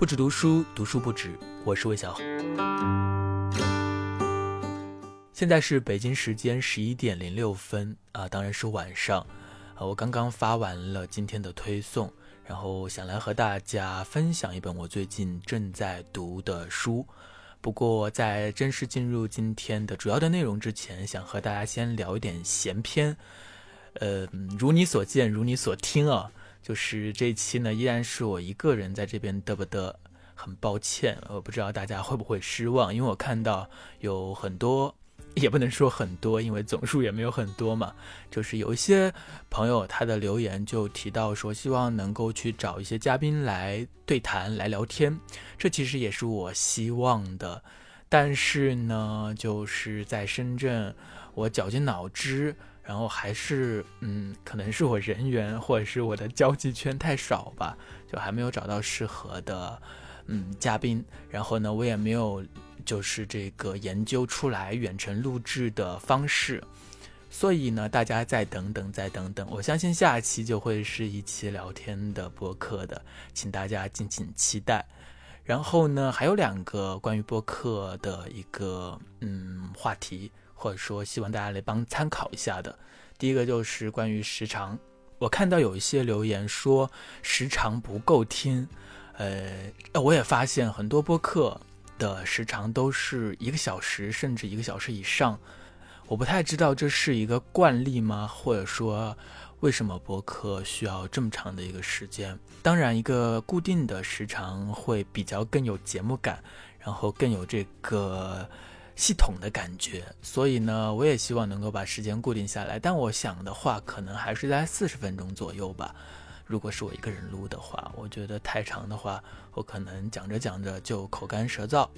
不止读书，读书不止。我是魏小。现在是北京时间十一点零六分啊，当然是晚上。啊，我刚刚发完了今天的推送，然后想来和大家分享一本我最近正在读的书。不过在正式进入今天的主要的内容之前，想和大家先聊一点闲篇。呃，如你所见，如你所听啊。就是这一期呢，依然是我一个人在这边嘚不嘚，很抱歉，我不知道大家会不会失望，因为我看到有很多，也不能说很多，因为总数也没有很多嘛，就是有一些朋友他的留言就提到说，希望能够去找一些嘉宾来对谈、来聊天，这其实也是我希望的，但是呢，就是在深圳，我绞尽脑汁。然后还是，嗯，可能是我人缘或者是我的交际圈太少吧，就还没有找到适合的，嗯，嘉宾。然后呢，我也没有就是这个研究出来远程录制的方式，所以呢，大家再等等，再等等。我相信下期就会是一期聊天的播客的，请大家敬请期待。然后呢，还有两个关于播客的一个嗯话题。或者说，希望大家来帮参考一下的。第一个就是关于时长，我看到有一些留言说时长不够听，呃，我也发现很多播客的时长都是一个小时，甚至一个小时以上。我不太知道这是一个惯例吗？或者说，为什么播客需要这么长的一个时间？当然，一个固定的时长会比较更有节目感，然后更有这个。系统的感觉，所以呢，我也希望能够把时间固定下来。但我想的话，可能还是在四十分钟左右吧。如果是我一个人录的话，我觉得太长的话，我可能讲着讲着就口干舌燥。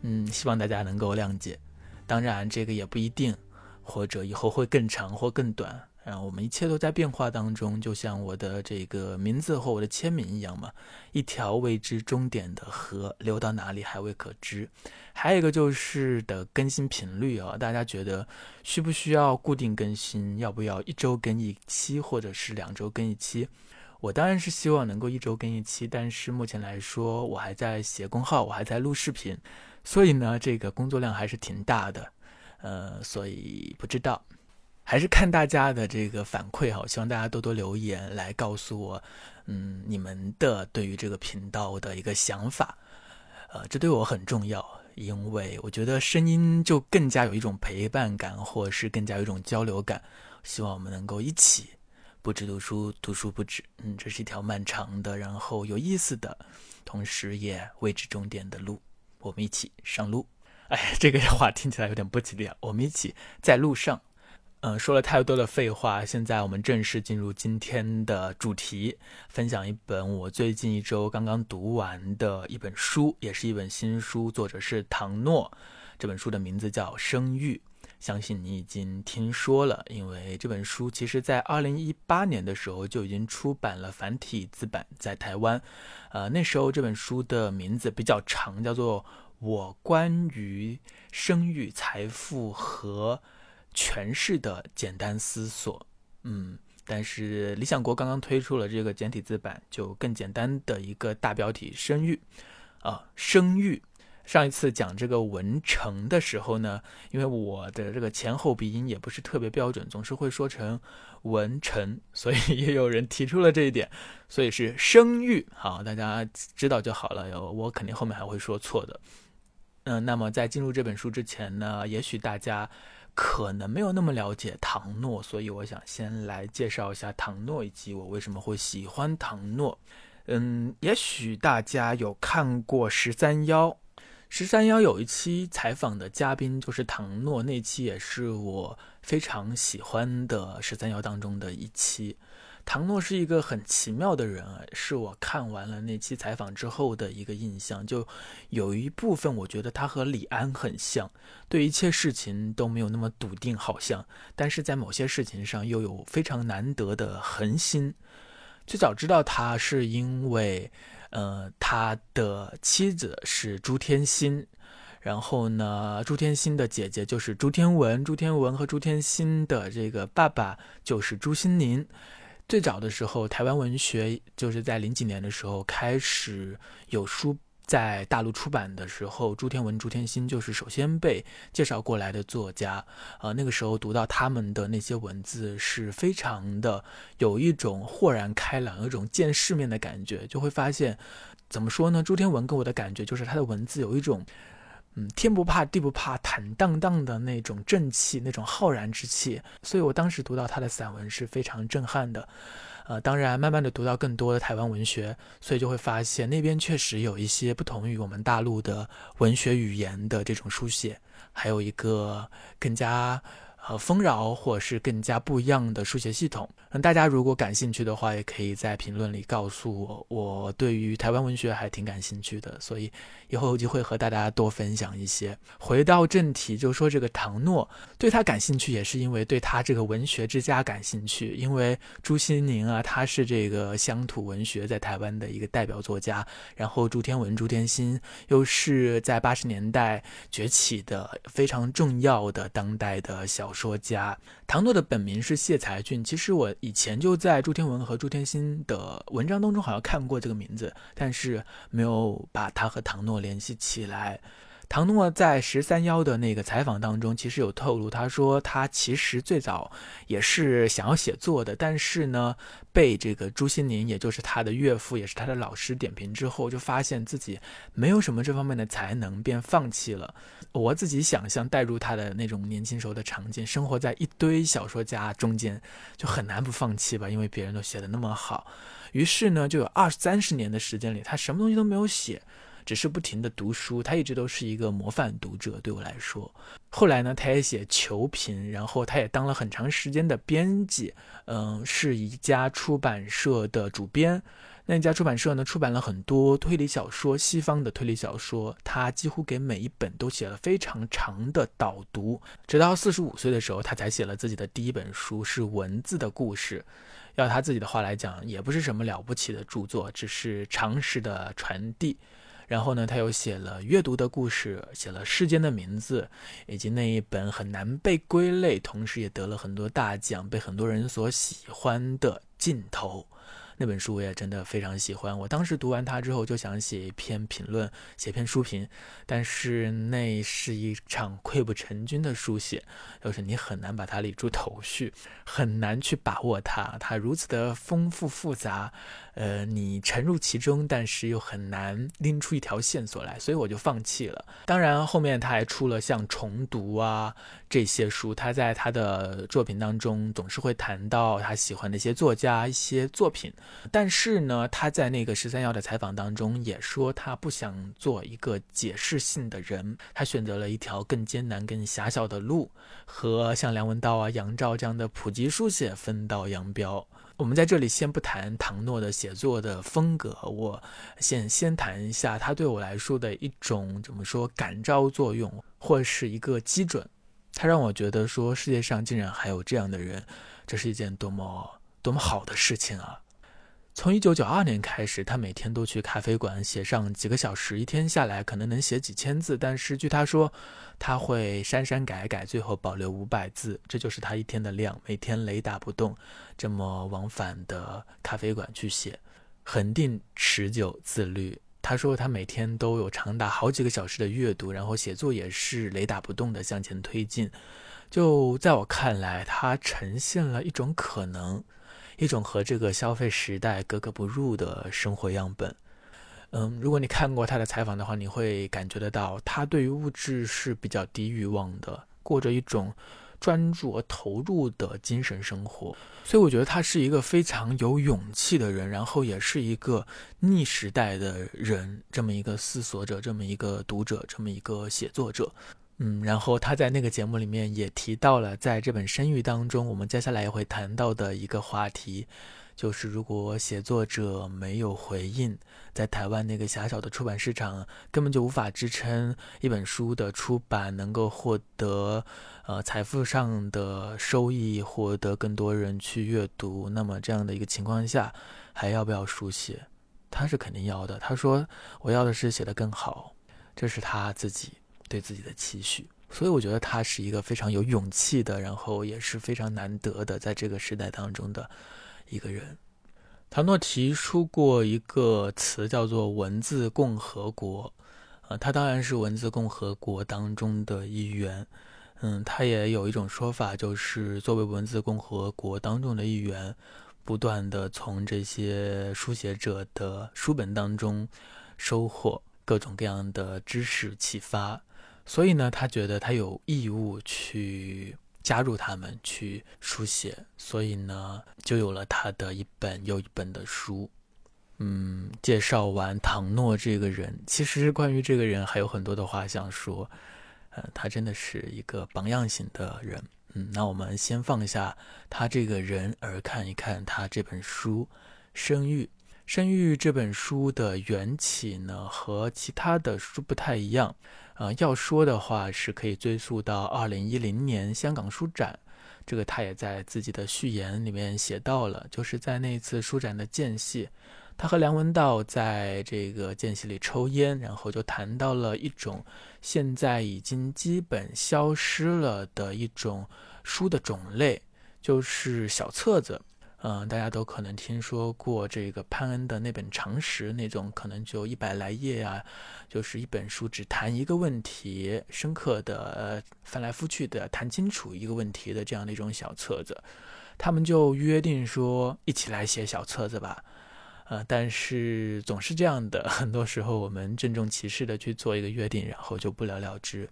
嗯，希望大家能够谅解。当然，这个也不一定，或者以后会更长或更短。然后我们一切都在变化当中，就像我的这个名字和我的签名一样嘛，一条未知终点的河流到哪里还未可知。还有一个就是的更新频率啊，大家觉得需不需要固定更新？要不要一周更一期，或者是两周更一期？我当然是希望能够一周更一期，但是目前来说，我还在写公号，我还在录视频，所以呢，这个工作量还是挺大的。呃，所以不知道。还是看大家的这个反馈哈，希望大家多多留言来告诉我，嗯，你们的对于这个频道的一个想法，呃，这对我很重要，因为我觉得声音就更加有一种陪伴感，或是更加有一种交流感。希望我们能够一起不止读书，读书不止，嗯，这是一条漫长的，然后有意思的，同时也未知终点的路，我们一起上路。哎，这个话听起来有点不吉利啊，我们一起在路上。嗯，说了太多的废话，现在我们正式进入今天的主题，分享一本我最近一周刚刚读完的一本书，也是一本新书，作者是唐诺。这本书的名字叫《生育》，相信你已经听说了，因为这本书其实在二零一八年的时候就已经出版了繁体字版在台湾。呃，那时候这本书的名字比较长，叫做《我关于生育、财富和》。诠释的简单思索，嗯，但是理想国刚刚推出了这个简体字版，就更简单的一个大标题“生育”，啊，生育。上一次讲这个文成的时候呢，因为我的这个前后鼻音也不是特别标准，总是会说成文成，所以也有人提出了这一点，所以是生育。好，大家知道就好了，我肯定后面还会说错的。嗯，那么在进入这本书之前呢，也许大家。可能没有那么了解唐诺，所以我想先来介绍一下唐诺以及我为什么会喜欢唐诺。嗯，也许大家有看过十三幺，十三幺有一期采访的嘉宾就是唐诺，那期也是我非常喜欢的十三幺当中的一期。唐诺是一个很奇妙的人啊，是我看完了那期采访之后的一个印象。就有一部分，我觉得他和李安很像，对一切事情都没有那么笃定，好像，但是在某些事情上又有非常难得的恒心。最早知道他是因为，呃，他的妻子是朱天心，然后呢，朱天心的姐姐就是朱天文，朱天文和朱天心的这个爸爸就是朱心宁。最早的时候，台湾文学就是在零几年的时候开始有书在大陆出版的时候，朱天文、朱天心就是首先被介绍过来的作家。呃，那个时候读到他们的那些文字，是非常的有一种豁然开朗、有一种见世面的感觉，就会发现，怎么说呢？朱天文给我的感觉就是他的文字有一种。嗯，天不怕地不怕，坦荡荡的那种正气，那种浩然之气，所以我当时读到他的散文是非常震撼的。呃，当然，慢慢的读到更多的台湾文学，所以就会发现那边确实有一些不同于我们大陆的文学语言的这种书写，还有一个更加。和丰饶，或是更加不一样的书写系统。那大家如果感兴趣的话，也可以在评论里告诉我。我对于台湾文学还挺感兴趣的，所以以后有机会和大家多分享一些。回到正题，就说这个唐诺，对他感兴趣也是因为对他这个文学之家感兴趣。因为朱西宁啊，他是这个乡土文学在台湾的一个代表作家，然后朱天文、朱天心又是在八十年代崛起的非常重要的当代的小。说家唐诺的本名是谢才俊，其实我以前就在朱天文和朱天心的文章当中好像看过这个名字，但是没有把他和唐诺联系起来。唐诺在十三幺的那个采访当中，其实有透露，他说他其实最早也是想要写作的，但是呢，被这个朱心宁，也就是他的岳父，也是他的老师点评之后，就发现自己没有什么这方面的才能，便放弃了。我自己想象带入他的那种年轻时候的场景，生活在一堆小说家中间，就很难不放弃吧，因为别人都写的那么好。于是呢，就有二三十年的时间里，他什么东西都没有写。只是不停的读书，他一直都是一个模范读者，对我来说。后来呢，他也写求贫，然后他也当了很长时间的编辑，嗯，是一家出版社的主编。那家出版社呢，出版了很多推理小说，西方的推理小说。他几乎给每一本都写了非常长的导读。直到四十五岁的时候，他才写了自己的第一本书，是文字的故事。要他自己的话来讲，也不是什么了不起的著作，只是常识的传递。然后呢，他又写了阅读的故事，写了世间的名字，以及那一本很难被归类，同时也得了很多大奖，被很多人所喜欢的镜头。那本书我也真的非常喜欢。我当时读完它之后，就想写一篇评论，写篇书评，但是那是一场溃不成军的书写，就是你很难把它理出头绪，很难去把握它，它如此的丰富复杂。呃，你沉入其中，但是又很难拎出一条线索来，所以我就放弃了。当然，后面他还出了像《重读》啊这些书。他在他的作品当中总是会谈到他喜欢的一些作家、一些作品。但是呢，他在那个十三幺的采访当中也说，他不想做一个解释性的人，他选择了一条更艰难、更狭小的路，和像梁文道啊、杨照这样的普及书写分道扬镳。我们在这里先不谈唐诺的写作的风格，我先先谈一下他对我来说的一种怎么说感召作用，或是一个基准。他让我觉得说世界上竟然还有这样的人，这是一件多么多么好的事情啊！从一九九二年开始，他每天都去咖啡馆写上几个小时，一天下来可能能写几千字。但是据他说，他会删删改改，最后保留五百字，这就是他一天的量。每天雷打不动，这么往返的咖啡馆去写，恒定、持久、自律。他说他每天都有长达好几个小时的阅读，然后写作也是雷打不动的向前推进。就在我看来，他呈现了一种可能。一种和这个消费时代格格不入的生活样本。嗯，如果你看过他的采访的话，你会感觉得到，他对于物质是比较低欲望的，过着一种专注而投入的精神生活。所以我觉得他是一个非常有勇气的人，然后也是一个逆时代的人，这么一个思索者，这么一个读者，这么一个写作者。嗯，然后他在那个节目里面也提到了，在这本《声誉》当中，我们接下来也会谈到的一个话题，就是如果写作者没有回应，在台湾那个狭小的出版市场，根本就无法支撑一本书的出版，能够获得呃财富上的收益，获得更多人去阅读，那么这样的一个情况下，还要不要书写？他是肯定要的。他说：“我要的是写得更好。”这是他自己。对自己的期许，所以我觉得他是一个非常有勇气的，然后也是非常难得的，在这个时代当中的一个人。唐诺提出过一个词叫做“文字共和国”，呃，他当然是文字共和国当中的一员。嗯，他也有一种说法，就是作为文字共和国当中的一员，不断的从这些书写者的书本当中收获各种各样的知识启发，所以呢，他觉得他有义务去加入他们去书写，所以呢，就有了他的一本又一本的书。嗯，介绍完唐诺这个人，其实关于这个人还有很多的话想说。呃，他真的是一个榜样型的人。嗯，那我们先放下他这个人，而看一看他这本书《生育》。《生育》这本书的缘起呢，和其他的书不太一样。呃，要说的话，是可以追溯到二零一零年香港书展。这个他也在自己的序言里面写到了，就是在那次书展的间隙。他和梁文道在这个间隙里抽烟，然后就谈到了一种现在已经基本消失了的一种书的种类，就是小册子。嗯，大家都可能听说过这个潘恩的那本常识，那种可能就一百来页啊，就是一本书只谈一个问题，深刻的呃翻来覆去的谈清楚一个问题的这样的一种小册子。他们就约定说，一起来写小册子吧。呃，但是总是这样的，很多时候我们郑重其事的去做一个约定，然后就不了了之。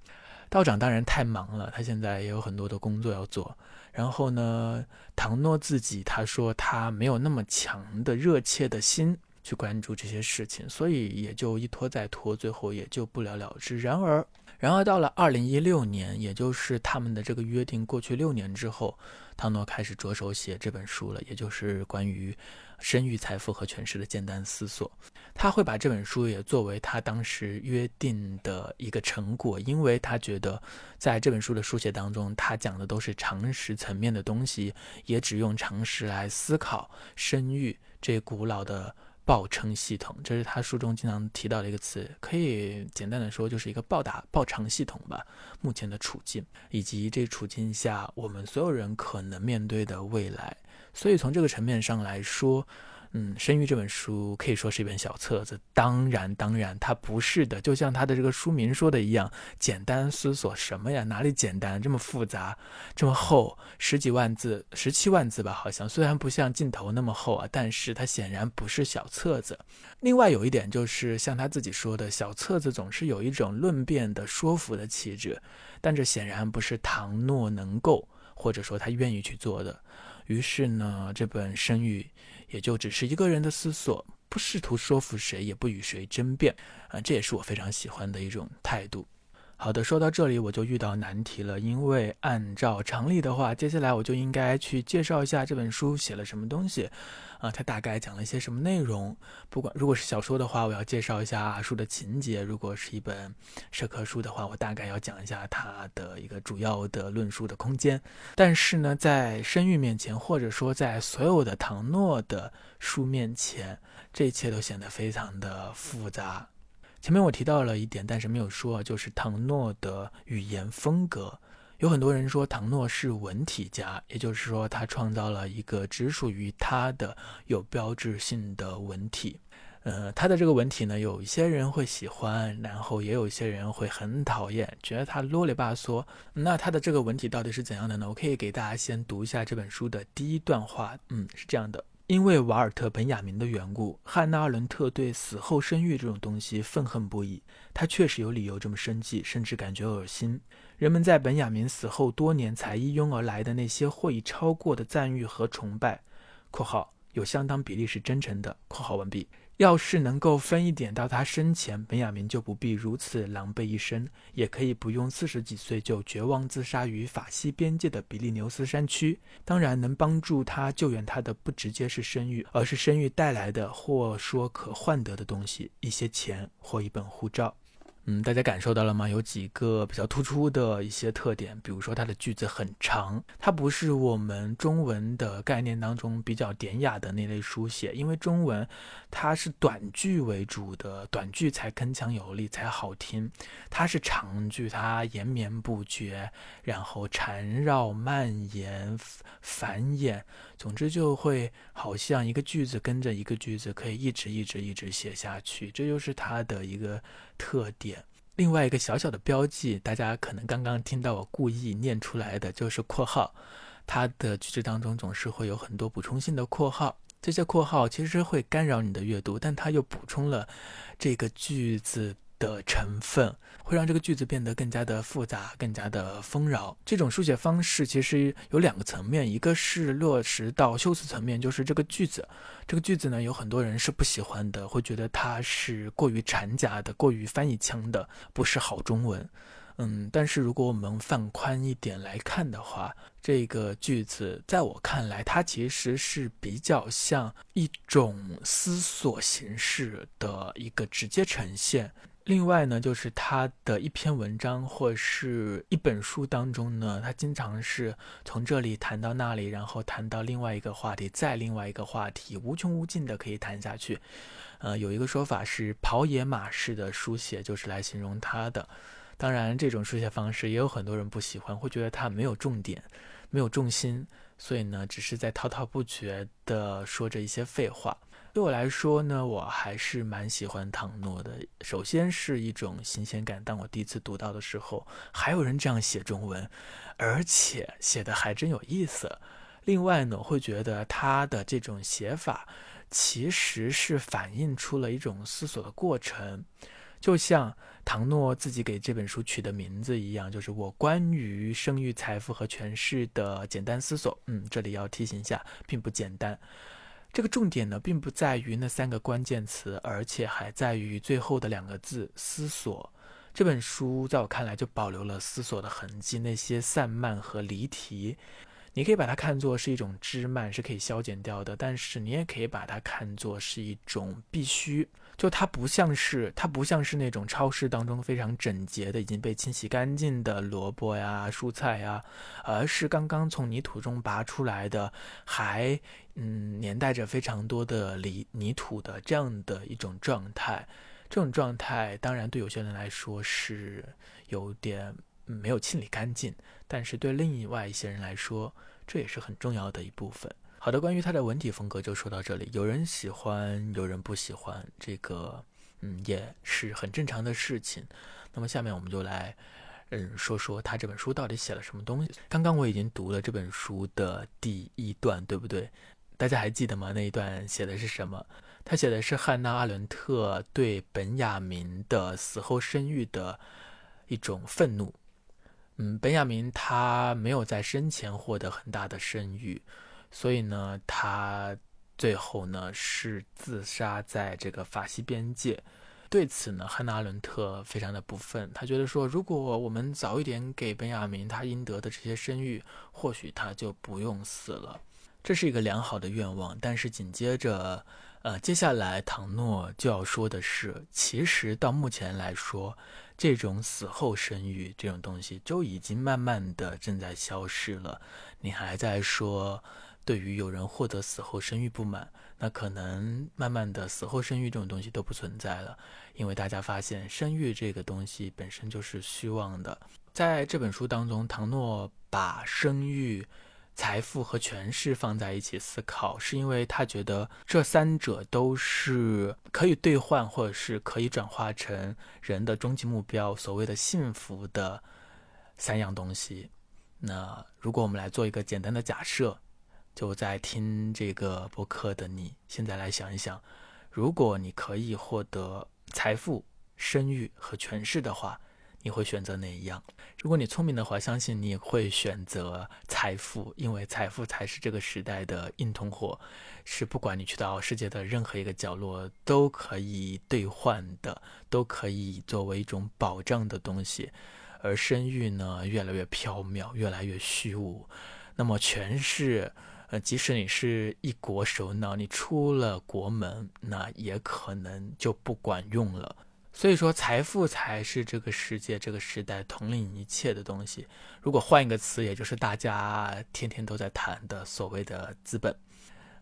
道长当然太忙了，他现在也有很多的工作要做。然后呢，唐诺自己他说他没有那么强的热切的心去关注这些事情，所以也就一拖再拖，最后也就不了了之。然而，然而到了二零一六年，也就是他们的这个约定过去六年之后，唐诺开始着手写这本书了，也就是关于。生育、财富和权势的简单思索，他会把这本书也作为他当时约定的一个成果，因为他觉得在这本书的书写当中，他讲的都是常识层面的东西，也只用常识来思考生育这古老的报称系统，这是他书中经常提到的一个词，可以简单的说就是一个报答报偿系统吧。目前的处境以及这处境下我们所有人可能面对的未来。所以从这个层面上来说，嗯，《生育》这本书可以说是一本小册子。当然，当然，它不是的。就像它的这个书名说的一样，简单思索什么呀？哪里简单？这么复杂，这么厚，十几万字，十七万字吧，好像。虽然不像镜头那么厚啊，但是它显然不是小册子。另外有一点就是，像他自己说的，小册子总是有一种论辩的、说服的气质，但这显然不是唐诺能够，或者说他愿意去做的。于是呢，这本《生育》也就只是一个人的思索，不试图说服谁，也不与谁争辩，啊，这也是我非常喜欢的一种态度。好的，说到这里我就遇到难题了，因为按照常理的话，接下来我就应该去介绍一下这本书写了什么东西，啊，它大概讲了一些什么内容。不管如果是小说的话，我要介绍一下书的情节；如果是一本社科书的话，我大概要讲一下它的一个主要的论述的空间。但是呢，在生育面前，或者说在所有的唐诺的书面前，这一切都显得非常的复杂。前面我提到了一点，但是没有说，就是唐诺的语言风格。有很多人说唐诺是文体家，也就是说他创造了一个只属于他的有标志性的文体。呃，他的这个文体呢，有一些人会喜欢，然后也有一些人会很讨厌，觉得他啰里吧嗦。那他的这个文体到底是怎样的呢？我可以给大家先读一下这本书的第一段话。嗯，是这样的。因为瓦尔特·本雅明的缘故，汉娜·阿伦特对死后生育这种东西愤恨不已。他确实有理由这么生气，甚至感觉恶心。人们在本雅明死后多年才一拥而来的那些或已超过的赞誉和崇拜（括号有相当比例是真诚的）（括号完毕）。要是能够分一点到他生前，本雅明就不必如此狼狈一生，也可以不用四十几岁就绝望自杀于法西边界的比利牛斯山区。当然，能帮助他救援他的不直接是生育，而是生育带来的或说可换得的东西，一些钱或一本护照。嗯，大家感受到了吗？有几个比较突出的一些特点，比如说它的句子很长，它不是我们中文的概念当中比较典雅的那类书写，因为中文它是短句为主的，短句才铿锵有力，才好听。它是长句，它延绵不绝，然后缠绕蔓延繁衍。总之就会好像一个句子跟着一个句子，可以一直一直一直写下去，这就是它的一个特点。另外一个小小的标记，大家可能刚刚听到我故意念出来的就是括号，它的句子当中总是会有很多补充性的括号。这些括号其实会干扰你的阅读，但它又补充了这个句子的成分，会让这个句子变得更加的复杂，更加的丰饶。这种书写方式其实有两个层面，一个是落实到修辞层面，就是这个句子，这个句子呢，有很多人是不喜欢的，会觉得它是过于缠假的，过于翻译腔的，不是好中文。嗯，但是如果我们放宽一点来看的话，这个句子在我看来，它其实是比较像一种思索形式的一个直接呈现。另外呢，就是他的一篇文章或是一本书当中呢，他经常是从这里谈到那里，然后谈到另外一个话题，再另外一个话题，无穷无尽的可以谈下去。呃，有一个说法是“跑野马式的书写”，就是来形容他的。当然，这种书写方式也有很多人不喜欢，会觉得他没有重点，没有重心，所以呢，只是在滔滔不绝地说着一些废话。对我来说呢，我还是蛮喜欢唐诺的。首先是一种新鲜感，当我第一次读到的时候，还有人这样写中文，而且写的还真有意思。另外呢，我会觉得他的这种写法，其实是反映出了一种思索的过程。就像唐诺自己给这本书取的名字一样，就是我关于生育、财富和权势的简单思索。嗯，这里要提醒一下，并不简单。这个重点呢，并不在于那三个关键词，而且还在于最后的两个字“思索”。这本书在我看来就保留了思索的痕迹，那些散漫和离题，你可以把它看作是一种枝蔓，是可以消减掉的；但是你也可以把它看作是一种必须。就它不像是，它不像是那种超市当中非常整洁的、已经被清洗干净的萝卜呀、蔬菜呀，而是刚刚从泥土中拔出来的，还嗯粘带着非常多的泥泥土的这样的一种状态。这种状态当然对有些人来说是有点没有清理干净，但是对另外一些人来说，这也是很重要的一部分。好的，关于他的文体风格就说到这里。有人喜欢，有人不喜欢，这个嗯也是很正常的事情。那么下面我们就来嗯说说他这本书到底写了什么东西。刚刚我已经读了这本书的第一段，对不对？大家还记得吗？那一段写的是什么？他写的是汉娜·阿伦特对本雅明的死后生育的一种愤怒。嗯，本雅明他没有在生前获得很大的声誉。所以呢，他最后呢是自杀在这个法西边界。对此呢，汉娜·阿伦特非常的不忿，他觉得说，如果我们早一点给本雅明他应得的这些声誉，或许他就不用死了。这是一个良好的愿望。但是紧接着，呃，接下来唐诺就要说的是，其实到目前来说，这种死后声誉这种东西就已经慢慢的正在消失了。你还在说。对于有人获得死后生育不满，那可能慢慢的死后生育这种东西都不存在了，因为大家发现生育这个东西本身就是虚妄的。在这本书当中，唐诺把生育、财富和权势放在一起思考，是因为他觉得这三者都是可以兑换或者是可以转化成人的终极目标，所谓的幸福的三样东西。那如果我们来做一个简单的假设。就在听这个播客的你，现在来想一想，如果你可以获得财富、声誉和权势的话，你会选择哪一样？如果你聪明的话，相信你会选择财富，因为财富才是这个时代的硬通货，是不管你去到世界的任何一个角落都可以兑换的，都可以作为一种保障的东西。而声誉呢，越来越飘渺，越来越虚无。那么权势。呃，即使你是一国首脑，你出了国门，那也可能就不管用了。所以说，财富才是这个世界、这个时代统领一切的东西。如果换一个词，也就是大家天天都在谈的所谓的资本。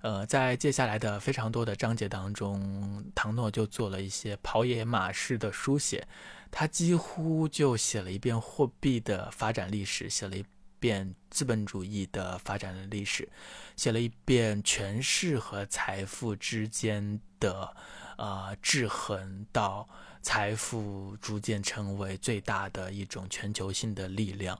呃，在接下来的非常多的章节当中，唐诺就做了一些跑野马式的书写，他几乎就写了一遍货币的发展历史，写了一。遍资本主义的发展的历史，写了一遍权势和财富之间的呃制衡，到财富逐渐成为最大的一种全球性的力量。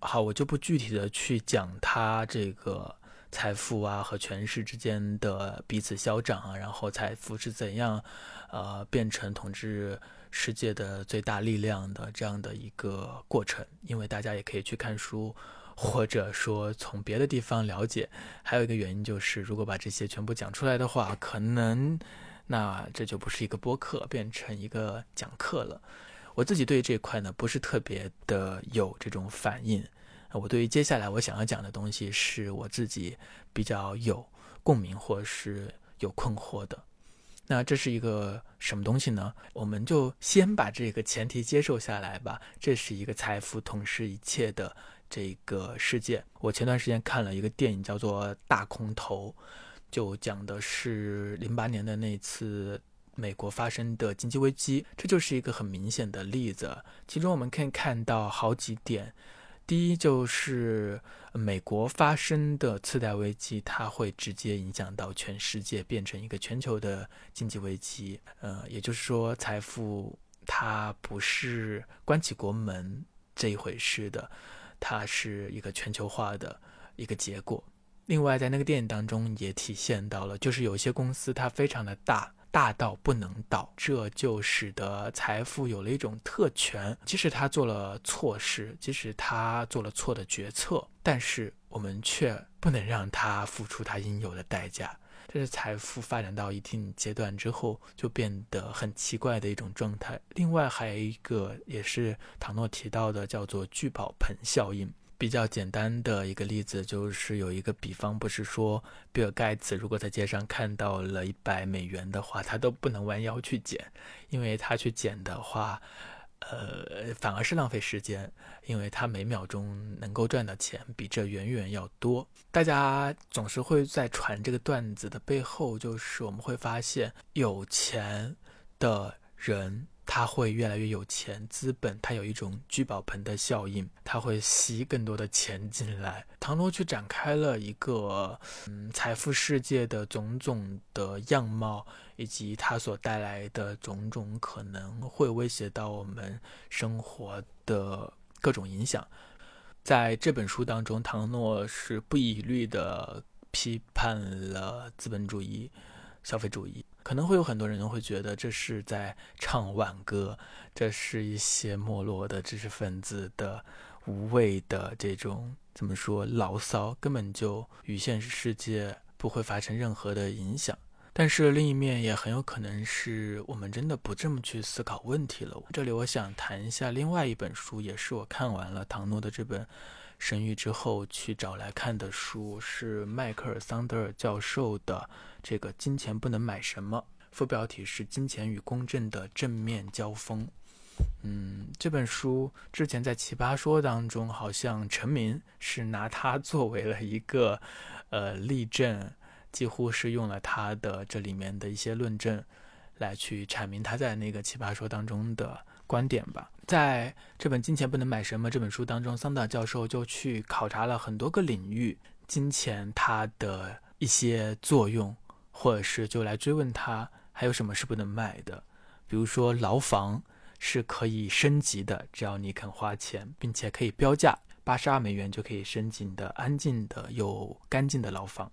好，我就不具体的去讲他这个。财富啊和权势之间的彼此消长啊，然后财富是怎样，呃，变成统治世界的最大力量的这样的一个过程。因为大家也可以去看书，或者说从别的地方了解。还有一个原因就是，如果把这些全部讲出来的话，可能那这就不是一个播客，变成一个讲课了。我自己对这块呢，不是特别的有这种反应。我对于接下来我想要讲的东西，是我自己比较有共鸣或是有困惑的。那这是一个什么东西呢？我们就先把这个前提接受下来吧。这是一个财富统治一切的这个世界。我前段时间看了一个电影，叫做《大空头》，就讲的是零八年的那次美国发生的经济危机。这就是一个很明显的例子。其中我们可以看到好几点。第一就是美国发生的次贷危机，它会直接影响到全世界，变成一个全球的经济危机。呃，也就是说，财富它不是关起国门这一回事的，它是一个全球化的一个结果。另外，在那个电影当中也体现到了，就是有些公司它非常的大。大到不能倒，这就使得财富有了一种特权。即使他做了错事，即使他做了错的决策，但是我们却不能让他付出他应有的代价。这是财富发展到一定阶段之后就变得很奇怪的一种状态。另外还有一个也是唐诺提到的，叫做聚宝盆效应。比较简单的一个例子就是有一个比方，不是说比尔盖茨如果在街上看到了一百美元的话，他都不能弯腰去捡，因为他去捡的话，呃，反而是浪费时间，因为他每秒钟能够赚的钱比这远远要多。大家总是会在传这个段子的背后，就是我们会发现有钱的人。他会越来越有钱，资本它有一种聚宝盆的效应，它会吸更多的钱进来。唐诺去展开了一个嗯财富世界的种种的样貌，以及它所带来的种种可能会威胁到我们生活的各种影响。在这本书当中，唐诺是不遗余力的批判了资本主义、消费主义。可能会有很多人会觉得这是在唱挽歌，这是一些没落的知识分子的无谓的这种怎么说牢骚，根本就与现实世界不会发生任何的影响。但是另一面也很有可能是我们真的不这么去思考问题了。这里我想谈一下另外一本书，也是我看完了唐诺的这本《神谕》之后去找来看的书，是迈克尔·桑德尔教授的。这个金钱不能买什么，副标题是“金钱与公正的正面交锋”。嗯，这本书之前在《奇葩说》当中好像陈明是拿它作为了一个呃例证，几乎是用了他的这里面的一些论证来去阐明他在那个《奇葩说》当中的观点吧。在这本《金钱不能买什么》这本书当中，桑达教授就去考察了很多个领域，金钱它的一些作用。或者是就来追问他还有什么是不能卖的，比如说牢房是可以升级的，只要你肯花钱，并且可以标价八十二美元就可以升级的安静的又干净的牢房。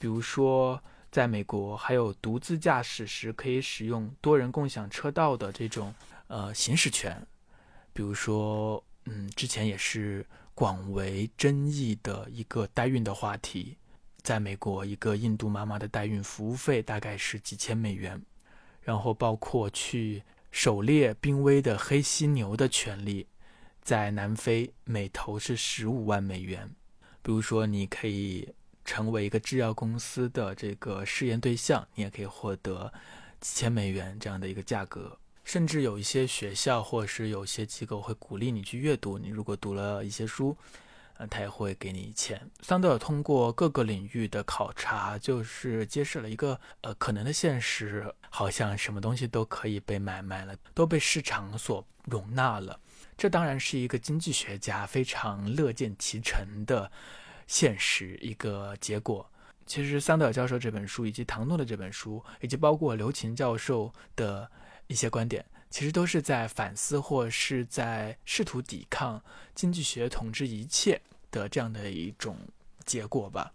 比如说在美国还有独自驾驶时可以使用多人共享车道的这种呃行驶权。比如说嗯之前也是广为争议的一个代孕的话题。在美国，一个印度妈妈的代孕服务费大概是几千美元，然后包括去狩猎濒危的黑犀牛的权利，在南非每头是十五万美元。比如说，你可以成为一个制药公司的这个试验对象，你也可以获得几千美元这样的一个价格。甚至有一些学校或者是有些机构会鼓励你去阅读，你如果读了一些书。呃，他也会给你钱。桑德尔通过各个领域的考察，就是揭示了一个呃可能的现实，好像什么东西都可以被买卖了，都被市场所容纳了。这当然是一个经济学家非常乐见其成的现实一个结果。其实桑德尔教授这本书，以及唐诺的这本书，以及包括刘擎教授的一些观点，其实都是在反思或是在试图抵抗经济学统治一切的这样的一种结果吧。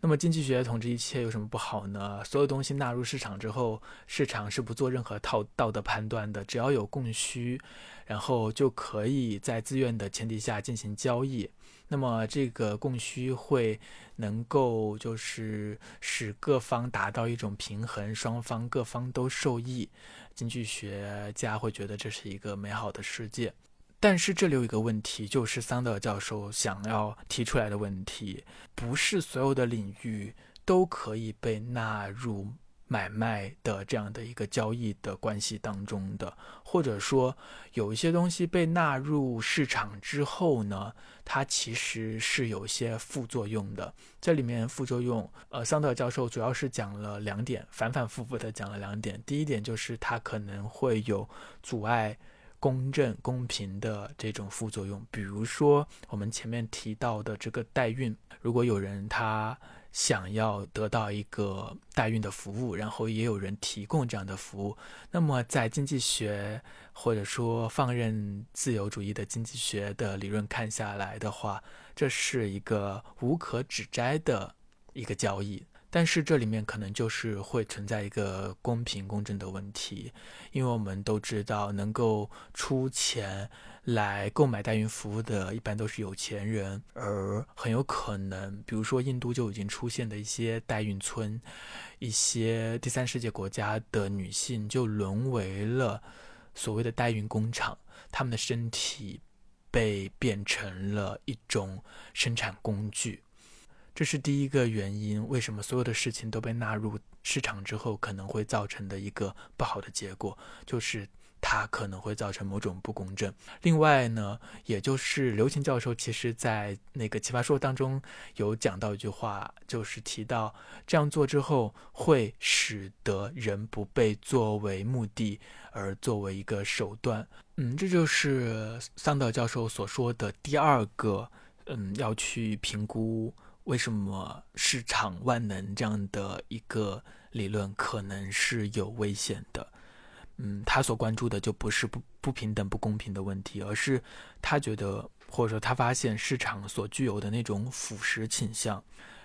那么经济学统治一切有什么不好呢？所有东西纳入市场之后，市场是不做任何套道德判断的，只要有供需，然后就可以在自愿的前提下进行交易。那么这个供需会能够就是使各方达到一种平衡，双方各方都受益。经济学家会觉得这是一个美好的世界。但是这里有一个问题，就是桑德尔教授想要提出来的问题，不是所有的领域都可以被纳入买卖的这样的一个交易的关系当中的，或者说有一些东西被纳入市场之后呢，它其实是有一些副作用的。这里面副作用，呃，桑德尔教授主要是讲了两点，反反复复的讲了两点。第一点就是它可能会有阻碍。公正、公平的这种副作用，比如说我们前面提到的这个代孕，如果有人他想要得到一个代孕的服务，然后也有人提供这样的服务，那么在经济学或者说放任自由主义的经济学的理论看下来的话，这是一个无可指摘的一个交易。但是这里面可能就是会存在一个公平公正的问题，因为我们都知道，能够出钱来购买代孕服务的，一般都是有钱人，而很有可能，比如说印度就已经出现的一些代孕村，一些第三世界国家的女性就沦为了所谓的代孕工厂，她们的身体被变成了一种生产工具。这是第一个原因，为什么所有的事情都被纳入市场之后，可能会造成的一个不好的结果，就是它可能会造成某种不公正。另外呢，也就是刘擎教授其实在那个奇葩说当中有讲到一句话，就是提到这样做之后会使得人不被作为目的而作为一个手段。嗯，这就是桑德教授所说的第二个，嗯，要去评估。为什么市场万能这样的一个理论可能是有危险的？嗯，他所关注的就不是不不平等、不公平的问题，而是他觉得或者说他发现市场所具有的那种腐蚀倾向。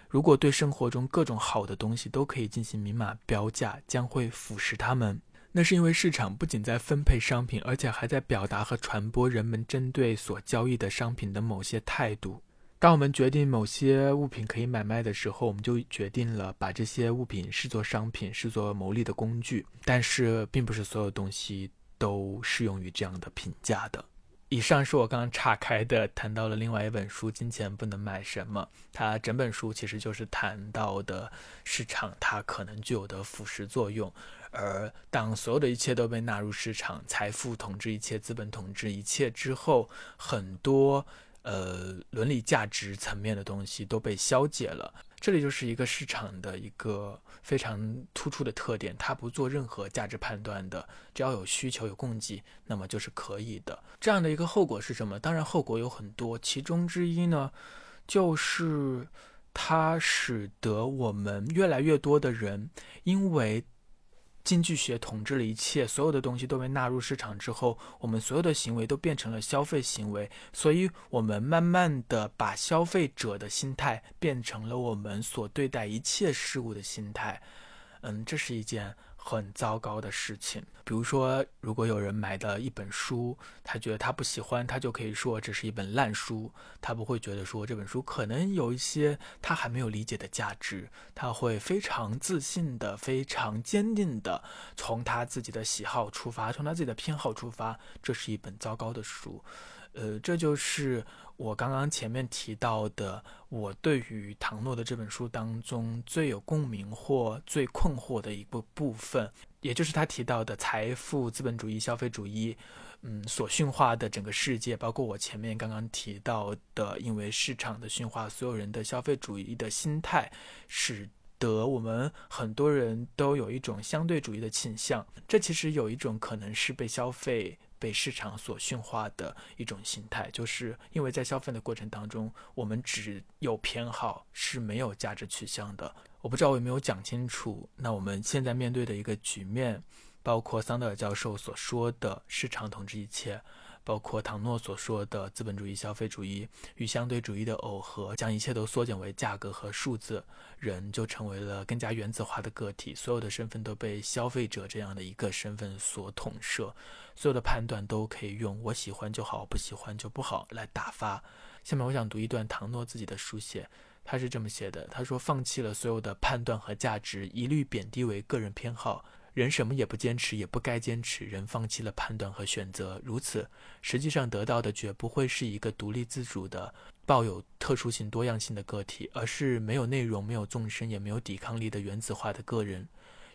如果对生活中各种好的东西都可以进行明码标价，将会腐蚀它们。那是因为市场不仅在分配商品，而且还在表达和传播人们针对所交易的商品的某些态度。当我们决定某些物品可以买卖的时候，我们就决定了把这些物品视作商品，视作牟利的工具。但是，并不是所有东西都适用于这样的评价的。以上是我刚刚岔开的，谈到了另外一本书《金钱不能买什么》，它整本书其实就是谈到的市场它可能具有的腐蚀作用。而当所有的一切都被纳入市场，财富统治一切，资本统治一切之后，很多。呃，伦理价值层面的东西都被消解了。这里就是一个市场的一个非常突出的特点，它不做任何价值判断的，只要有需求有供给，那么就是可以的。这样的一个后果是什么？当然后果有很多，其中之一呢，就是它使得我们越来越多的人因为。经济学统治了一切，所有的东西都被纳入市场之后，我们所有的行为都变成了消费行为，所以我们慢慢的把消费者的心态变成了我们所对待一切事物的心态。嗯，这是一件。很糟糕的事情，比如说，如果有人买的一本书，他觉得他不喜欢，他就可以说这是一本烂书，他不会觉得说这本书可能有一些他还没有理解的价值，他会非常自信的、非常坚定的从他自己的喜好出发，从他自己的偏好出发，这是一本糟糕的书。呃，这就是我刚刚前面提到的，我对于唐诺的这本书当中最有共鸣或最困惑的一个部分，也就是他提到的财富、资本主义、消费主义，嗯，所驯化的整个世界，包括我前面刚刚提到的，因为市场的驯化，所有人的消费主义的心态，使得我们很多人都有一种相对主义的倾向。这其实有一种可能是被消费。被市场所驯化的一种心态，就是因为在消费的过程当中，我们只有偏好，是没有价值取向的。我不知道我有没有讲清楚。那我们现在面对的一个局面，包括桑德尔教授所说的“市场统治一切”。包括唐诺所说的资本主义、消费主义与相对主义的耦合，将一切都缩减为价格和数字，人就成为了更加原子化的个体，所有的身份都被消费者这样的一个身份所统摄，所有的判断都可以用“我喜欢就好，不喜欢就不好”来打发。下面我想读一段唐诺自己的书写，他是这么写的：他说，放弃了所有的判断和价值，一律贬低为个人偏好。人什么也不坚持，也不该坚持。人放弃了判断和选择，如此，实际上得到的绝不会是一个独立自主的、抱有特殊性、多样性的个体，而是没有内容、没有纵深、也没有抵抗力的原子化的个人。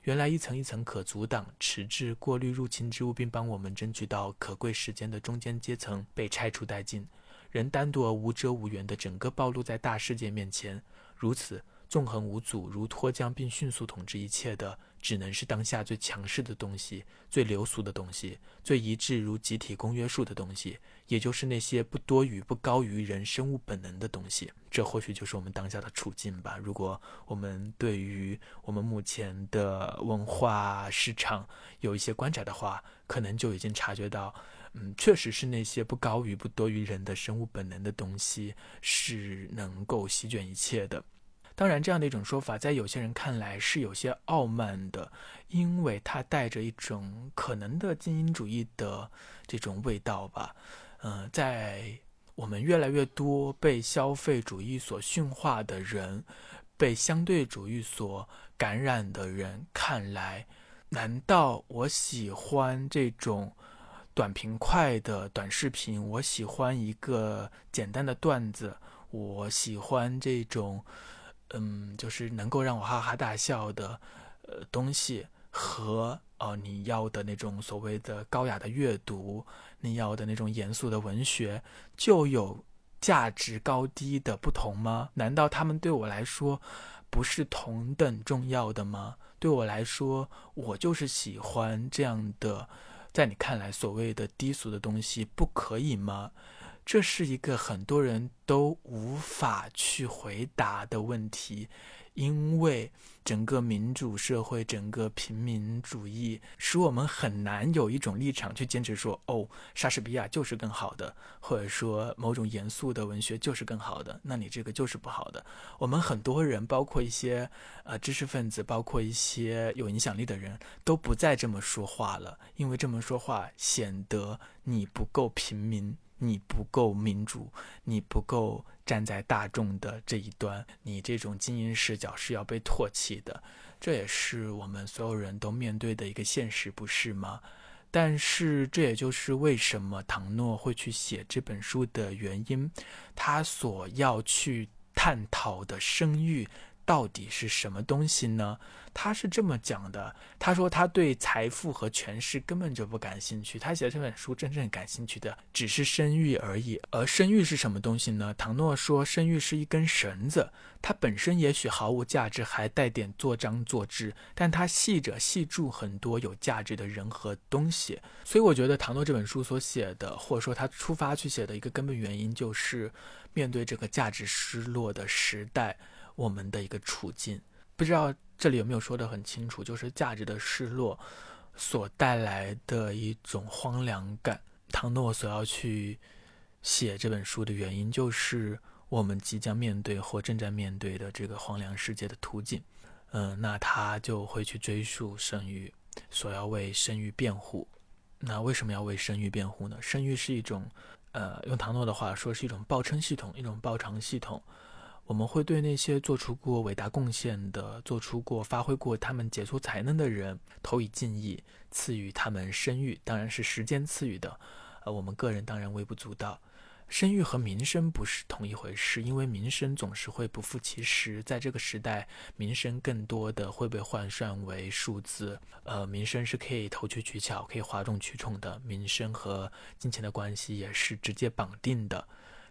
原来一层一层可阻挡、迟滞、过滤入侵之物，并帮我们争取到可贵时间的中间阶层被拆除殆尽，人单独而无遮无缘的整个暴露在大世界面前，如此纵横无阻，如脱缰并迅速统治一切的。只能是当下最强势的东西，最流俗的东西，最一致如集体公约数的东西，也就是那些不多于、不高于人生物本能的东西。这或许就是我们当下的处境吧。如果我们对于我们目前的文化市场有一些观察的话，可能就已经察觉到，嗯，确实是那些不高于、不多于人的生物本能的东西是能够席卷一切的。当然，这样的一种说法，在有些人看来是有些傲慢的，因为它带着一种可能的精英主义的这种味道吧。嗯，在我们越来越多被消费主义所驯化的人，被相对主义所感染的人看来，难道我喜欢这种短平快的短视频？我喜欢一个简单的段子？我喜欢这种？嗯，就是能够让我哈哈大笑的，呃，东西和呃你要的那种所谓的高雅的阅读，你要的那种严肃的文学，就有价值高低的不同吗？难道他们对我来说不是同等重要的吗？对我来说，我就是喜欢这样的，在你看来所谓的低俗的东西，不可以吗？这是一个很多人都无法去回答的问题，因为整个民主社会、整个平民主义使我们很难有一种立场去坚持说：“哦，莎士比亚就是更好的，或者说某种严肃的文学就是更好的。”那你这个就是不好的。我们很多人，包括一些呃知识分子，包括一些有影响力的人，都不再这么说话了，因为这么说话显得你不够平民。你不够民主，你不够站在大众的这一端，你这种精英视角是要被唾弃的，这也是我们所有人都面对的一个现实，不是吗？但是这也就是为什么唐诺会去写这本书的原因，他所要去探讨的声誉。到底是什么东西呢？他是这么讲的：他说他对财富和权势根本就不感兴趣，他写的这本书真正感兴趣的只是声誉而已。而声誉是什么东西呢？唐诺说，声誉是一根绳子，它本身也许毫无价值，还带点做章做制，但它系着系住很多有价值的人和东西。所以我觉得唐诺这本书所写的，或者说他出发去写的一个根本原因，就是面对这个价值失落的时代。我们的一个处境，不知道这里有没有说得很清楚，就是价值的失落所带来的一种荒凉感。唐诺所要去写这本书的原因，就是我们即将面对或正在面对的这个荒凉世界的途径。嗯，那他就会去追溯生育，所要为生育辩护。那为什么要为生育辩护呢？生育是一种，呃，用唐诺的话说，是一种报称系统，一种报偿系统。我们会对那些做出过伟大贡献的、做出过、发挥过他们杰出才能的人投以敬意，赐予他们声誉，当然是时间赐予的。呃，我们个人当然微不足道。声誉和名声不是同一回事，因为名声总是会不负其实。在这个时代，名声更多的会被换算为数字。呃，名声是可以投机取巧、可以哗众取宠的，名声和金钱的关系也是直接绑定的。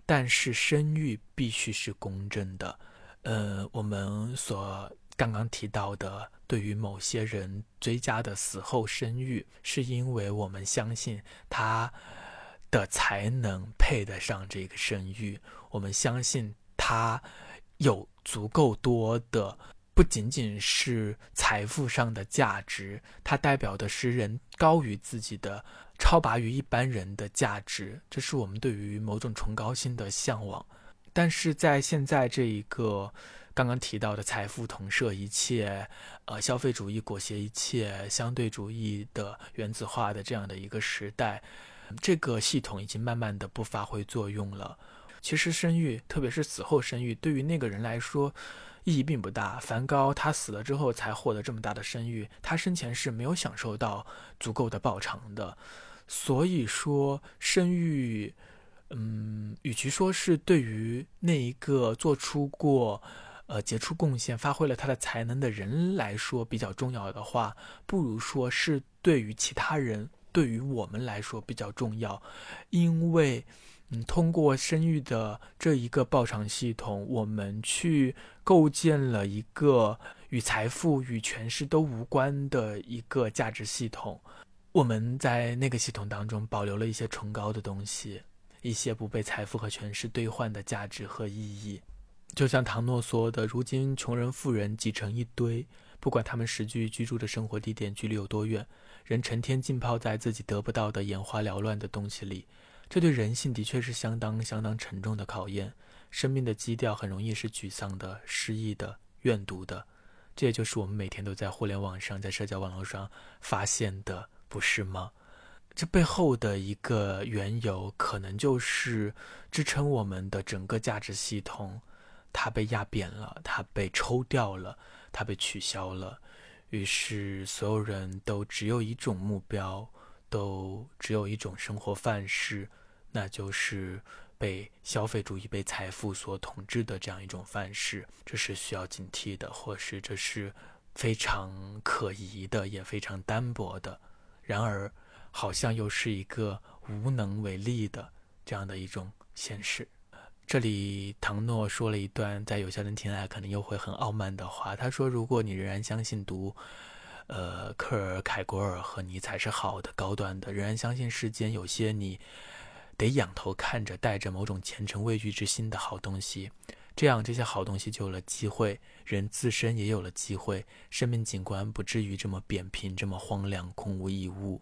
但是声誉必须是公正的，呃，我们所刚刚提到的，对于某些人追加的死后声誉，是因为我们相信他的才能配得上这个声誉，我们相信他有足够多的，不仅仅是财富上的价值，它代表的是人高于自己的、超拔于一般人的价值，这是我们对于某种崇高心的向往。但是在现在这一个。刚刚提到的财富统摄一切，呃，消费主义裹挟一切，相对主义的原子化的这样的一个时代，这个系统已经慢慢的不发挥作用了。其实生育，特别是死后生育，对于那个人来说意义并不大。梵高他死了之后才获得这么大的声誉，他生前是没有享受到足够的报偿的。所以说，生育，嗯，与其说是对于那一个做出过。呃，杰出贡献、发挥了他的才能的人来说比较重要的话，不如说是对于其他人、对于我们来说比较重要，因为，嗯，通过生育的这一个报偿系统，我们去构建了一个与财富与权势都无关的一个价值系统。我们在那个系统当中保留了一些崇高的东西，一些不被财富和权势兑换的价值和意义。就像唐诺说的，如今穷人富人挤成一堆，不管他们实际居住的生活地点距离有多远，人成天浸泡在自己得不到的眼花缭乱的东西里，这对人性的确是相当相当沉重的考验。生命的基调很容易是沮丧的、失意的、怨毒的，这也就是我们每天都在互联网上、在社交网络上发现的，不是吗？这背后的一个缘由，可能就是支撑我们的整个价值系统。它被压扁了，它被抽掉了，它被取消了，于是所有人都只有一种目标，都只有一种生活范式，那就是被消费主义、被财富所统治的这样一种范式。这是需要警惕的，或是这是非常可疑的，也非常单薄的。然而，好像又是一个无能为力的这样的一种现实。这里，唐诺说了一段在有些人听来可能又会很傲慢的话。他说：“如果你仍然相信读，呃，克尔凯郭尔和尼采是好的、高端的，仍然相信世间有些你得仰头看着、带着某种虔诚畏惧之心的好东西，这样这些好东西就有了机会，人自身也有了机会，生命景观不至于这么扁平、这么荒凉、空无一物。”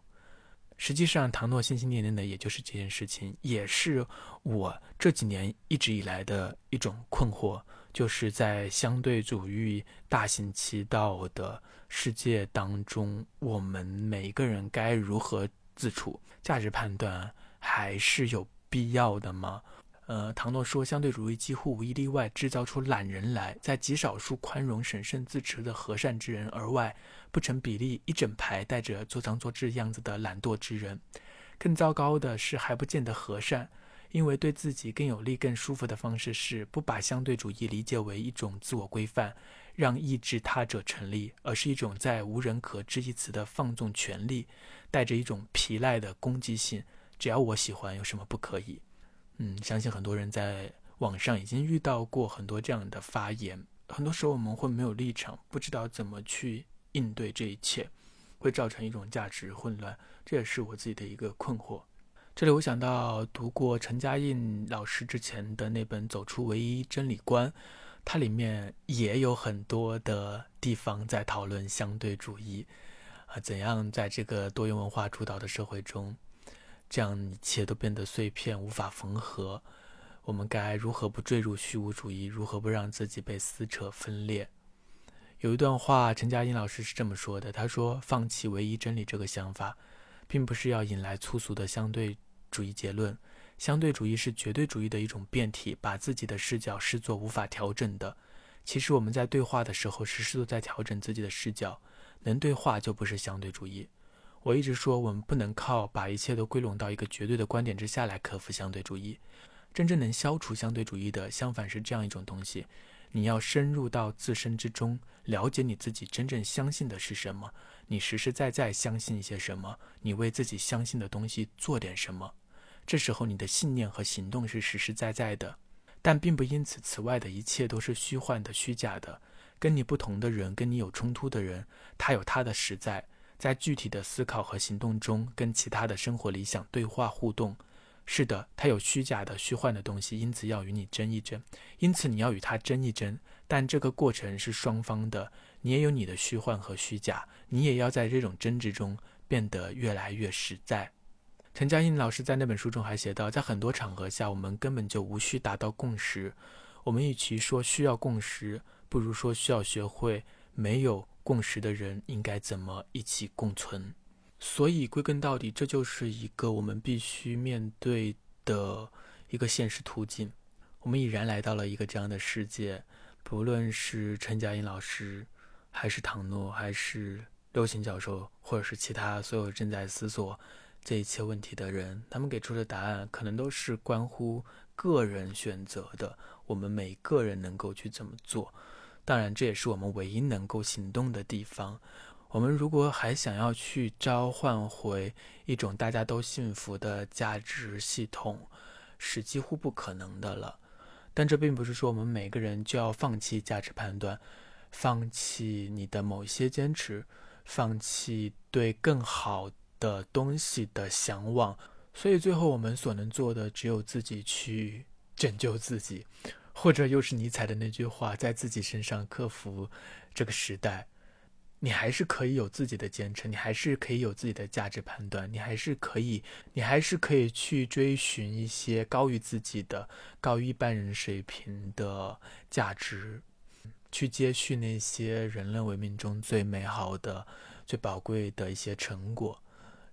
实际上，唐诺心心念念的也就是这件事情，也是我这几年一直以来的一种困惑，就是在相对主义大行其道的世界当中，我们每一个人该如何自处？价值判断还是有必要的吗？呃，唐诺说，相对主义几乎无一例外制造出懒人来，在极少数宽容、审慎自持的和善之人而外。不成比例，一整排带着做张做智样子的懒惰之人。更糟糕的是，还不见得和善，因为对自己更有利、更舒服的方式是不把相对主义理解为一种自我规范，让抑制他者成立，而是一种在无人可知一词的放纵权利，带着一种疲赖的攻击性。只要我喜欢，有什么不可以？嗯，相信很多人在网上已经遇到过很多这样的发言。很多时候我们会没有立场，不知道怎么去。应对这一切，会造成一种价值混乱，这也是我自己的一个困惑。这里我想到读过陈嘉映老师之前的那本《走出唯一真理观》，它里面也有很多的地方在讨论相对主义啊，怎样在这个多元文化主导的社会中，这样一切都变得碎片无法缝合，我们该如何不坠入虚无主义？如何不让自己被撕扯分裂？有一段话，陈嘉映老师是这么说的：“他说，放弃唯一真理这个想法，并不是要引来粗俗的相对主义结论。相对主义是绝对主义的一种变体，把自己的视角视作无法调整的。其实我们在对话的时候，时时都在调整自己的视角。能对话就不是相对主义。我一直说，我们不能靠把一切都归拢到一个绝对的观点之下来克服相对主义。真正能消除相对主义的，相反是这样一种东西。”你要深入到自身之中，了解你自己真正相信的是什么，你实实在在相信一些什么，你为自己相信的东西做点什么。这时候，你的信念和行动是实实在在的，但并不因此，此外的一切都是虚幻的、虚假的。跟你不同的人，跟你有冲突的人，他有他的实在，在具体的思考和行动中，跟其他的生活理想对话互动。是的，他有虚假的、虚幻的东西，因此要与你争一争，因此你要与他争一争。但这个过程是双方的，你也有你的虚幻和虚假，你也要在这种争执中变得越来越实在。陈嘉映老师在那本书中还写到，在很多场合下，我们根本就无需达到共识。我们与其说需要共识，不如说需要学会没有共识的人应该怎么一起共存。所以归根到底，这就是一个我们必须面对的一个现实途径。我们已然来到了一个这样的世界，不论是陈嘉映老师，还是唐诺，还是刘行教授，或者是其他所有正在思索。这一切问题的人，他们给出的答案可能都是关乎个人选择的。我们每个人能够去怎么做？当然，这也是我们唯一能够行动的地方。我们如果还想要去召唤回一种大家都幸福的价值系统，是几乎不可能的了。但这并不是说我们每个人就要放弃价值判断，放弃你的某些坚持，放弃对更好。的东西的向往，所以最后我们所能做的只有自己去拯救自己，或者又是尼采的那句话，在自己身上克服这个时代。你还是可以有自己的坚持，你还是可以有自己的价值判断，你还是可以，你还是可以去追寻一些高于自己的、高于一般人水平的价值，去接续那些人类文明中最美好的、最宝贵的一些成果。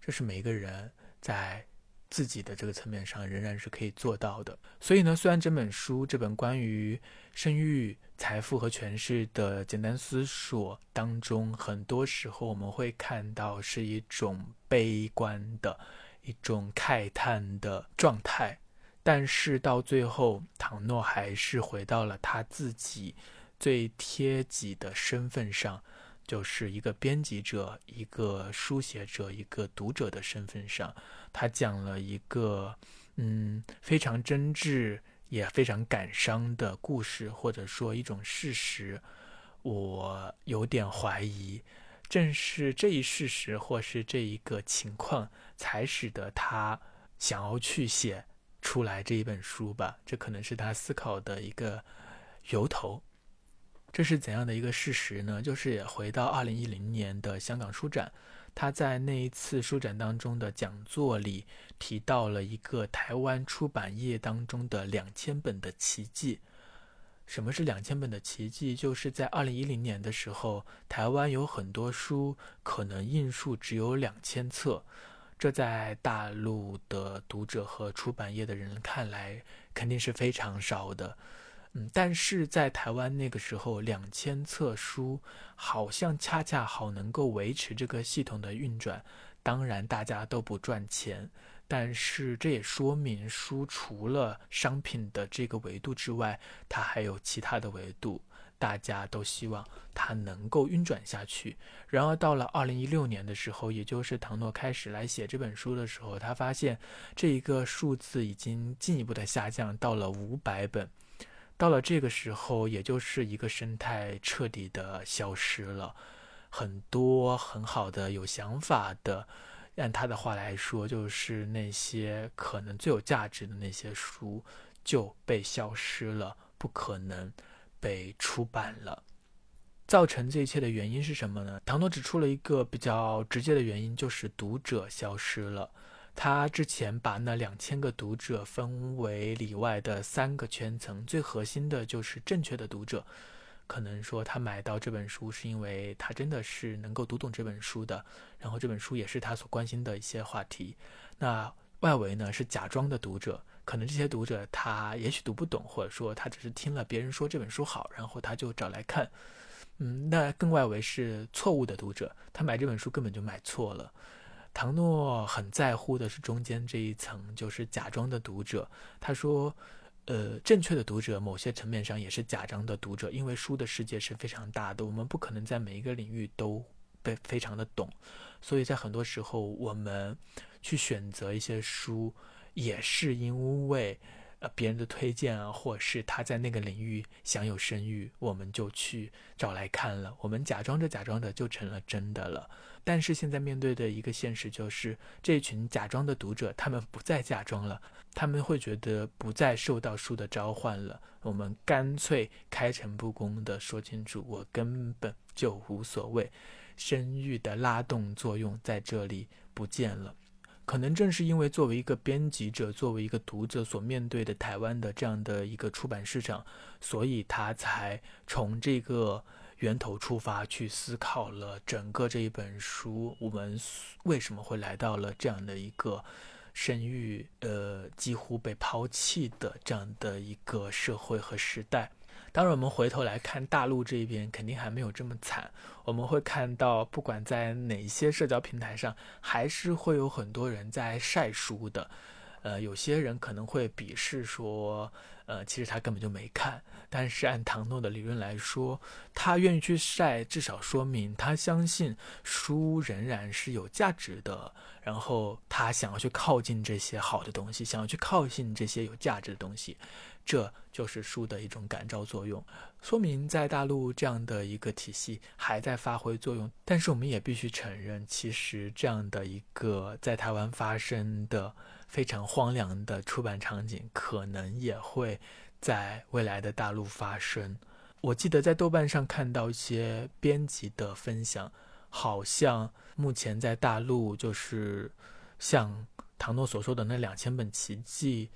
这是每一个人在自己的这个层面上仍然是可以做到的。所以呢，虽然这本书这本关于生育、财富和权势的简单思索当中，很多时候我们会看到是一种悲观的、一种慨叹的状态，但是到最后，唐诺还是回到了他自己最贴己的身份上。就是一个编辑者、一个书写者、一个读者的身份上，他讲了一个嗯非常真挚也非常感伤的故事，或者说一种事实。我有点怀疑，正是这一事实或是这一个情况，才使得他想要去写出来这一本书吧。这可能是他思考的一个由头。这是怎样的一个事实呢？就是回到二零一零年的香港书展，他在那一次书展当中的讲座里提到了一个台湾出版业当中的两千本的奇迹。什么是两千本的奇迹？就是在二零一零年的时候，台湾有很多书可能印数只有两千册，这在大陆的读者和出版业的人看来肯定是非常少的。嗯，但是在台湾那个时候，两千册书好像恰恰好能够维持这个系统的运转。当然，大家都不赚钱，但是这也说明书除了商品的这个维度之外，它还有其他的维度。大家都希望它能够运转下去。然而，到了二零一六年的时候，也就是唐诺开始来写这本书的时候，他发现这一个数字已经进一步的下降到了五百本。到了这个时候，也就是一个生态彻底的消失了，很多很好的有想法的，按他的话来说，就是那些可能最有价值的那些书就被消失了，不可能被出版了。造成这一切的原因是什么呢？唐诺指出了一个比较直接的原因，就是读者消失了。他之前把那两千个读者分为里外的三个圈层，最核心的就是正确的读者，可能说他买到这本书是因为他真的是能够读懂这本书的，然后这本书也是他所关心的一些话题。那外围呢是假装的读者，可能这些读者他也许读不懂，或者说他只是听了别人说这本书好，然后他就找来看。嗯，那更外围是错误的读者，他买这本书根本就买错了。唐诺很在乎的是中间这一层，就是假装的读者。他说：“呃，正确的读者，某些层面上也是假装的读者，因为书的世界是非常大的，我们不可能在每一个领域都被非常的懂，所以在很多时候，我们去选择一些书，也是因为，呃别人的推荐啊，或是他在那个领域享有声誉，我们就去找来看了。我们假装着假装着就成了真的了。但是现在面对的一个现实就是，这群假装的读者他们不再假装了，他们会觉得不再受到书的召唤了。我们干脆开诚布公的说清楚，我根本就无所谓，声誉的拉动作用在这里不见了。可能正是因为作为一个编辑者，作为一个读者所面对的台湾的这样的一个出版市场，所以他才从这个源头出发去思考了整个这一本书，我们为什么会来到了这样的一个声誉呃几乎被抛弃的这样的一个社会和时代。当然，我们回头来看大陆这边，肯定还没有这么惨。我们会看到，不管在哪些社交平台上，还是会有很多人在晒书的。呃，有些人可能会鄙视说，呃，其实他根本就没看。但是按唐诺的理论来说，他愿意去晒，至少说明他相信书仍然是有价值的。然后他想要去靠近这些好的东西，想要去靠近这些有价值的东西。这就是书的一种感召作用，说明在大陆这样的一个体系还在发挥作用。但是我们也必须承认，其实这样的一个在台湾发生的非常荒凉的出版场景，可能也会在未来的大陆发生。我记得在豆瓣上看到一些编辑的分享，好像目前在大陆就是像唐诺所说的那两千本奇迹。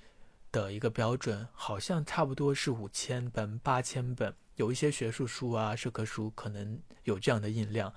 的一个标准好像差不多是五千本、八千本，有一些学术书啊、社科书可能有这样的印量，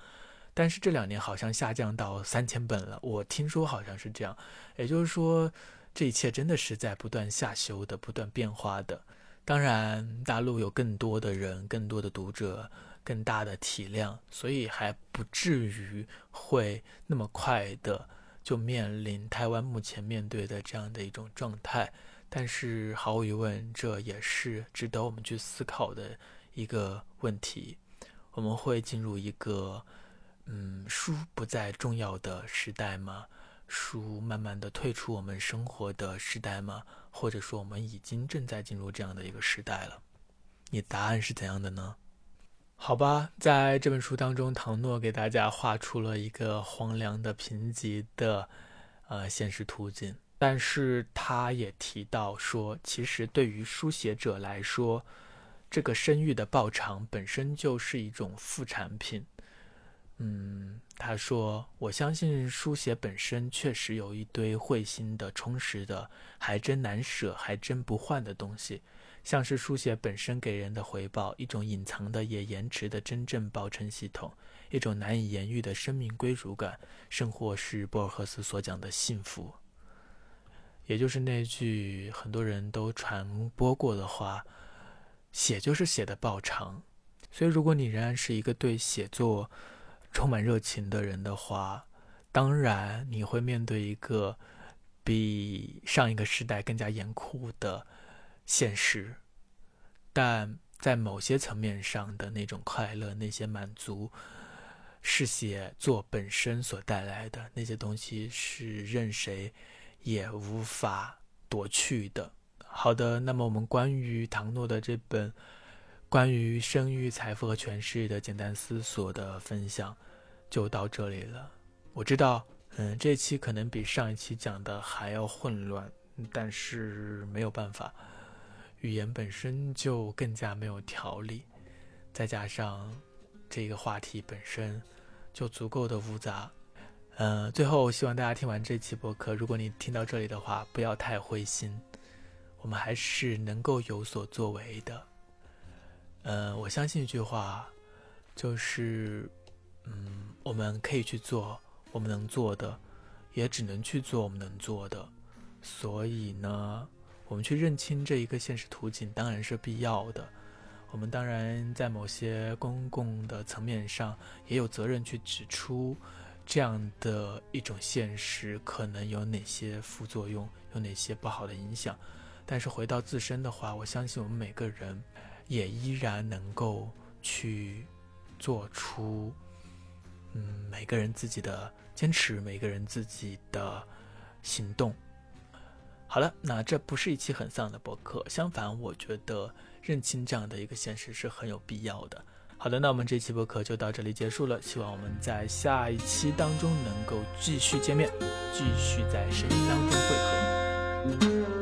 但是这两年好像下降到三千本了。我听说好像是这样，也就是说，这一切真的是在不断下修的、不断变化的。当然，大陆有更多的人、更多的读者、更大的体量，所以还不至于会那么快的就面临台湾目前面对的这样的一种状态。但是毫无疑问，这也是值得我们去思考的一个问题。我们会进入一个，嗯，书不再重要的时代吗？书慢慢的退出我们生活的时代吗？或者说，我们已经正在进入这样的一个时代了？你答案是怎样的呢？好吧，在这本书当中，唐诺给大家画出了一个荒凉的、贫瘠的，呃，现实图景。但是他也提到说，其实对于书写者来说，这个声誉的报偿本身就是一种副产品。嗯，他说：“我相信书写本身确实有一堆会心的、充实的，还真难舍、还真不换的东西，像是书写本身给人的回报，一种隐藏的也延迟的真正报称系统，一种难以言喻的生命归属感，甚或是博尔赫斯所讲的幸福。”也就是那句很多人都传播过的话：“写就是写的报偿。”所以，如果你仍然是一个对写作充满热情的人的话，当然你会面对一个比上一个时代更加严酷的现实。但在某些层面上的那种快乐、那些满足，是写作本身所带来的那些东西，是任谁。也无法夺去的。好的，那么我们关于唐诺的这本关于生育、财富和权势的简单思索的分享就到这里了。我知道，嗯，这期可能比上一期讲的还要混乱，但是没有办法，语言本身就更加没有条理，再加上这个话题本身就足够的复杂。嗯，最后希望大家听完这期播客，如果你听到这里的话，不要太灰心，我们还是能够有所作为的。嗯，我相信一句话，就是，嗯，我们可以去做我们能做的，也只能去做我们能做的。所以呢，我们去认清这一个现实图景当然是必要的。我们当然在某些公共的层面上也有责任去指出。这样的一种现实可能有哪些副作用，有哪些不好的影响？但是回到自身的话，我相信我们每个人也依然能够去做出，嗯，每个人自己的坚持，每个人自己的行动。好了，那这不是一期很丧的博客，相反，我觉得认清这样的一个现实是很有必要的。好的，那我们这期播客就到这里结束了，希望我们在下一期当中能够继续见面，继续在声音当中汇合。